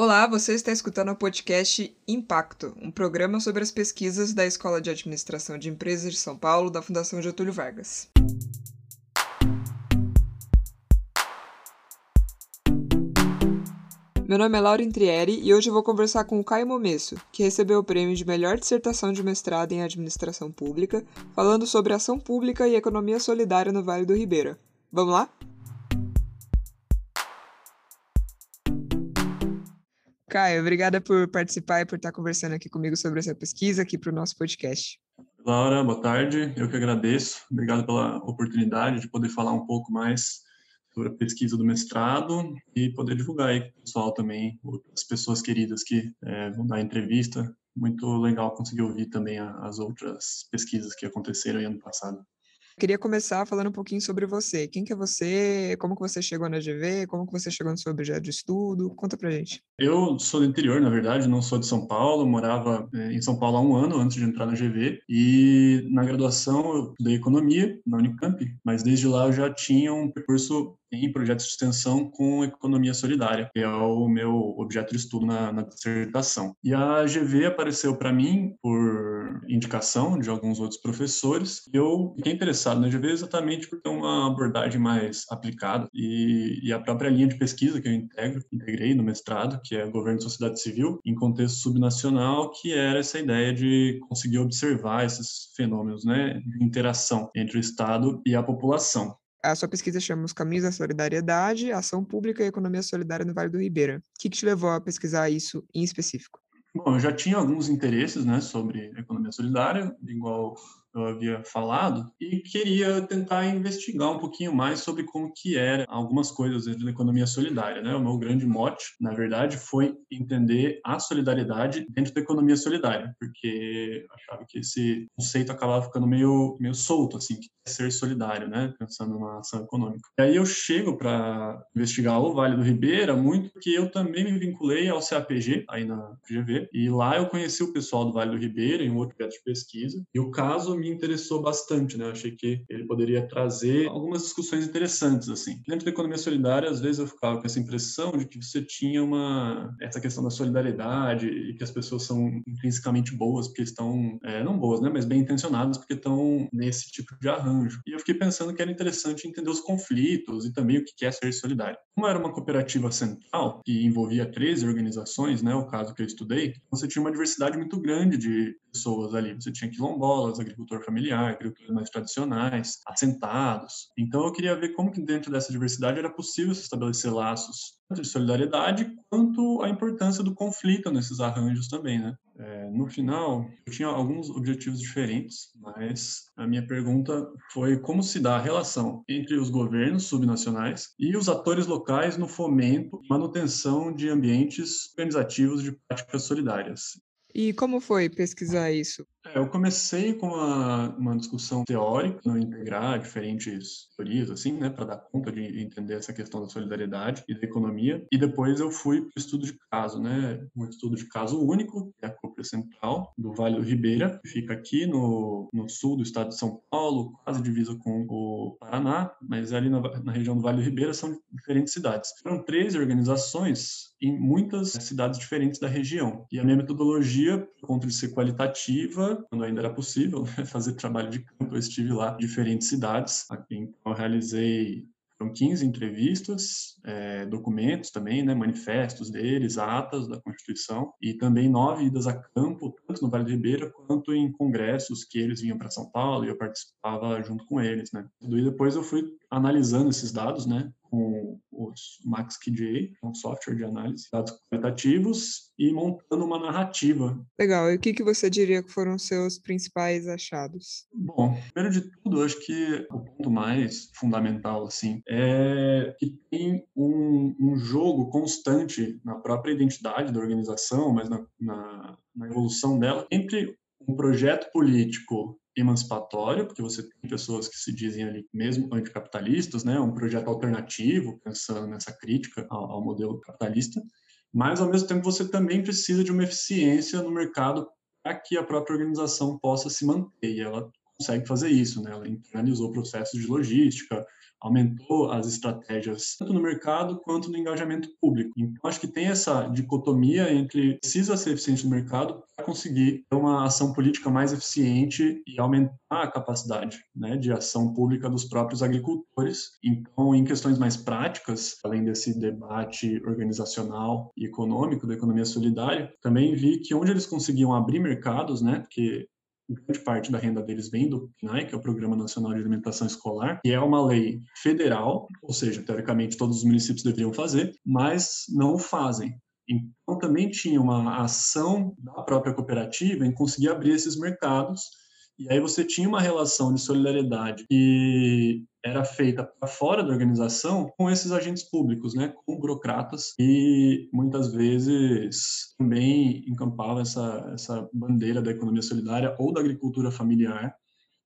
Olá, você está escutando o podcast Impacto, um programa sobre as pesquisas da Escola de Administração de Empresas de São Paulo da Fundação Getúlio Vargas. Meu nome é Laura Intrieri e hoje eu vou conversar com o Caio Momesso, que recebeu o prêmio de melhor dissertação de mestrado em administração pública, falando sobre ação pública e economia solidária no Vale do Ribeira. Vamos lá? Caio, obrigada por participar e por estar conversando aqui comigo sobre essa pesquisa aqui para o nosso podcast. Laura, boa tarde. Eu que agradeço. Obrigado pela oportunidade de poder falar um pouco mais sobre a pesquisa do mestrado e poder divulgar aí com o pessoal também, as pessoas queridas que é, vão dar entrevista. Muito legal conseguir ouvir também as outras pesquisas que aconteceram ano passado. Queria começar falando um pouquinho sobre você. Quem que é você? Como que você chegou na GV? Como que você chegou no seu objeto de estudo? Conta pra gente. Eu sou do interior, na verdade, não sou de São Paulo. Morava eh, em São Paulo há um ano antes de entrar na GV. E na graduação eu estudei economia na Unicamp, mas desde lá eu já tinha um percurso em projetos de extensão com economia solidária, que é o meu objeto de estudo na, na dissertação. E a GV apareceu para mim por indicação de alguns outros professores. Eu fiquei interessado na GV exatamente por ter uma abordagem mais aplicada e, e a própria linha de pesquisa que eu integro, integrei no mestrado, que é governo e sociedade civil, em contexto subnacional, que era essa ideia de conseguir observar esses fenômenos né, de interação entre o Estado e a população. A sua pesquisa chama Os Caminhos da Solidariedade, Ação Pública e Economia Solidária no Vale do Ribeira. O que, que te levou a pesquisar isso em específico? Bom, eu já tinha alguns interesses né, sobre economia solidária, igual eu havia falado e queria tentar investigar um pouquinho mais sobre como que era algumas coisas da economia solidária, né? O meu grande mote, na verdade, foi entender a solidariedade dentro da economia solidária, porque achava que esse conceito acabava ficando meio meio solto assim, que é ser solidário, né? Pensando numa ação econômica. E aí eu chego para investigar o Vale do Ribeira muito porque eu também me vinculei ao CAPG aí na GV e lá eu conheci o pessoal do Vale do Ribeira em um outro projeto de pesquisa e o caso me interessou bastante, né? Eu achei que ele poderia trazer algumas discussões interessantes, assim. Dentro da economia solidária, às vezes eu ficava com essa impressão de que você tinha uma essa questão da solidariedade e que as pessoas são intrinsecamente boas porque estão é, não boas, né? Mas bem intencionadas porque estão nesse tipo de arranjo. E eu fiquei pensando que era interessante entender os conflitos e também o que é ser solidário. Como era uma cooperativa central que envolvia 13 organizações, né? O caso que eu estudei, você tinha uma diversidade muito grande de pessoas ali. Você tinha quilombolas, agricultor familiar, agricultores mais tradicionais, assentados. Então eu queria ver como que dentro dessa diversidade era possível se estabelecer laços tanto de solidariedade quanto a importância do conflito nesses arranjos também, né? É, no final, eu tinha alguns objetivos diferentes, mas a minha pergunta foi como se dá a relação entre os governos subnacionais e os atores locais no fomento e manutenção de ambientes organizativos de práticas solidárias. E como foi pesquisar isso? É, eu comecei com uma, uma discussão teórica, não integrar diferentes teorias, assim, né, para dar conta de entender essa questão da solidariedade e da economia. E depois eu fui para o estudo de caso, né, um estudo de caso único, que é a Cúpula Central do Vale do Ribeira, que fica aqui no, no sul do estado de São Paulo, quase divisa com o Paraná, mas ali na, na região do Vale do Ribeira são diferentes cidades. Foram 13 organizações em muitas cidades diferentes da região. E a minha metodologia, por conta de ser qualitativa, quando ainda era possível né, fazer trabalho de campo, eu estive lá em diferentes cidades. Então, eu realizei foram 15 entrevistas, é, documentos também, né, manifestos deles, atas da Constituição, e também nove idas a campo, tanto no Vale do Ribeira quanto em congressos que eles vinham para São Paulo e eu participava junto com eles. Né. E depois eu fui analisando esses dados, né, com os MaxQJ, um software de análise de dados qualitativos, e montando uma narrativa. Legal. E o que, que você diria que foram seus principais achados? Bom, primeiro de tudo, eu acho que o ponto mais fundamental, assim, é que tem um, um jogo constante na própria identidade da organização, mas na, na, na evolução dela, entre um projeto político emancipatório, porque você tem pessoas que se dizem ali mesmo anticapitalistas, né, um projeto alternativo, pensando nessa crítica ao, ao modelo capitalista, mas ao mesmo tempo você também precisa de uma eficiência no mercado para que a própria organização possa se manter. E ela consegue fazer isso, né? Ela internalizou processos de logística, aumentou as estratégias tanto no mercado quanto no engajamento público. Então, acho que tem essa dicotomia entre precisa ser eficiente no mercado para conseguir uma ação política mais eficiente e aumentar a capacidade né, de ação pública dos próprios agricultores. Então, em questões mais práticas, além desse debate organizacional e econômico da economia solidária, também vi que onde eles conseguiam abrir mercados, né, porque grande parte da renda deles vem do PNAE, que é o Programa Nacional de Alimentação Escolar, que é uma lei federal, ou seja, teoricamente todos os municípios deveriam fazer, mas não o fazem. Então também tinha uma ação da própria cooperativa em conseguir abrir esses mercados e aí você tinha uma relação de solidariedade que era feita para fora da organização com esses agentes públicos, né, com burocratas e muitas vezes também encampava essa essa bandeira da economia solidária ou da agricultura familiar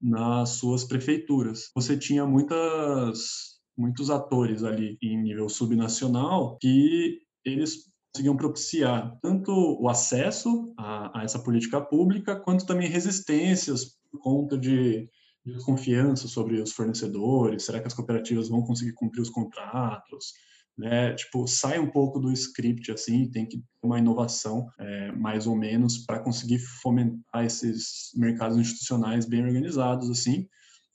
nas suas prefeituras. Você tinha muitas muitos atores ali em nível subnacional que eles conseguiam propiciar tanto o acesso a, a, essa política pública, quanto também resistências por conta de, desconfiança sobre os fornecedores, será que as cooperativas vão conseguir cumprir os contratos? Né, tipo, sai um pouco do script, assim, tem que ter uma inovação, é, mais ou menos, para conseguir fomentar esses mercados institucionais bem organizados, assim,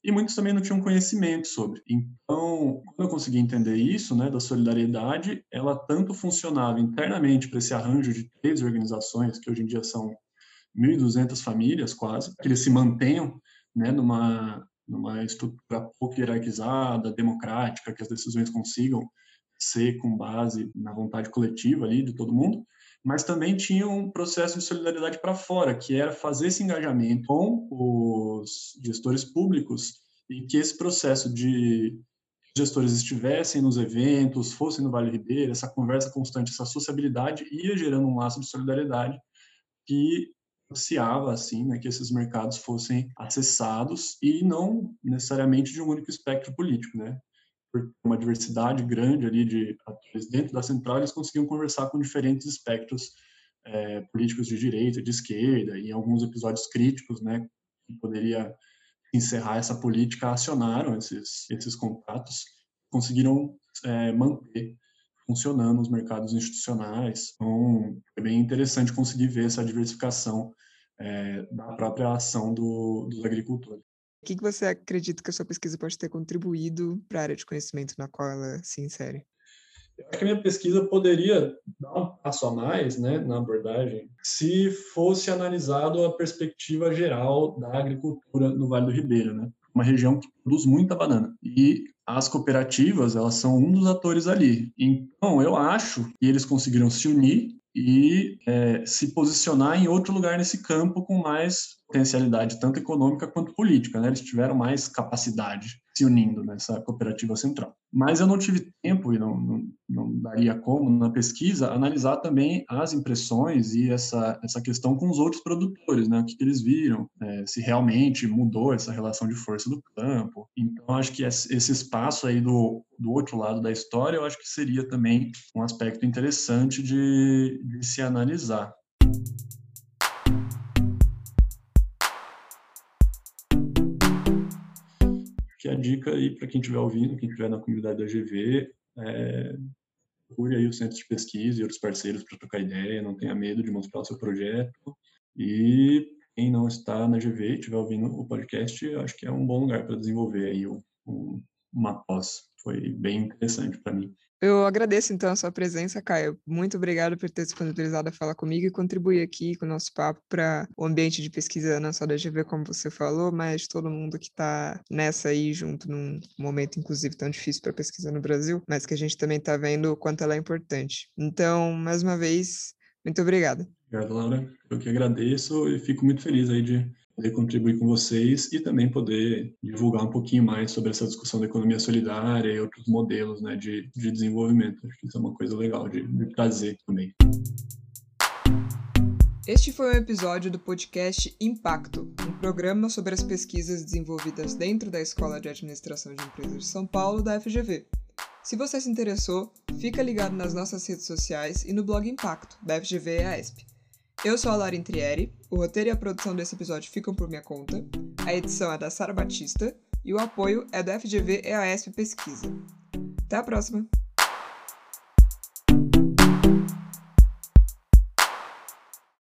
e muitos também não tinham conhecimento sobre. Então, quando eu consegui entender isso, né, da solidariedade, ela tanto funcionava internamente para esse arranjo de três organizações, que hoje em dia são 1.200 famílias quase, que eles se mantenham né, numa, numa estrutura pouco hierarquizada, democrática, que as decisões consigam ser com base na vontade coletiva ali de todo mundo, mas também tinha um processo de solidariedade para fora, que era fazer esse engajamento com os gestores públicos e que esse processo de gestores estivessem nos eventos, fossem no Vale Ribeira, essa conversa constante, essa sociabilidade ia gerando um laço de solidariedade que propiciava assim, né, que esses mercados fossem acessados e não necessariamente de um único espectro político, né? Uma diversidade grande ali de atores dentro da central, eles conseguiam conversar com diferentes espectros é, políticos de direita, de esquerda, e em alguns episódios críticos, né, que poderia encerrar essa política, acionaram esses esses contatos, conseguiram é, manter funcionando os mercados institucionais. Então, é bem interessante conseguir ver essa diversificação é, da própria ação do, dos agricultores. O que, que você acredita que a sua pesquisa pode ter contribuído para a área de conhecimento na qual ela se insere? Eu acho que a minha pesquisa poderia dar um passo a mais né, na abordagem se fosse analisado a perspectiva geral da agricultura no Vale do Ribeira, né? uma região que produz muita banana. E as cooperativas, elas são um dos atores ali. Então, eu acho que eles conseguiram se unir e é, se posicionar em outro lugar nesse campo com mais potencialidade, tanto econômica quanto política. Né? Eles tiveram mais capacidade se unindo nessa cooperativa central. Mas eu não tive tempo e não, não, não, daria como, na pesquisa, analisar também as impressões e essa, essa questão com os outros produtores, né? o que, que eles viram, é, se realmente mudou essa relação de força do campo. Então, acho que esse espaço aí do, do outro lado da história, eu acho que seria também um aspecto interessante de, de se analisar. que a dica aí para quem estiver ouvindo, quem estiver na comunidade da GV, é, procure aí o centro de pesquisa e outros parceiros para trocar ideia, não tenha medo de mostrar o seu projeto. E quem não está na GV e estiver ouvindo o podcast, acho que é um bom lugar para desenvolver aí um, um, uma pós. Foi bem interessante para mim. Eu agradeço então a sua presença, Caio. Muito obrigado por ter disponibilizado a falar comigo e contribuir aqui com o nosso papo para o ambiente de pesquisa não só da GV, como você falou, mas todo mundo que está nessa aí junto num momento, inclusive, tão difícil para pesquisa no Brasil, mas que a gente também está vendo o quanto ela é importante. Então, mais uma vez, muito obrigado. Obrigado, Laura. Eu que agradeço e fico muito feliz aí de poder contribuir com vocês e também poder divulgar um pouquinho mais sobre essa discussão da economia solidária e outros modelos né, de, de desenvolvimento. Acho que isso é uma coisa legal de, de trazer também. Este foi um episódio do podcast Impacto, um programa sobre as pesquisas desenvolvidas dentro da Escola de Administração de Empresas de São Paulo da FGV. Se você se interessou, fica ligado nas nossas redes sociais e no blog Impacto, da FGV e AESP. Eu sou a Lara Intrieri, o roteiro e a produção desse episódio ficam por minha conta. A edição é da Sara Batista e o apoio é do FGV EASP Pesquisa. Até a próxima!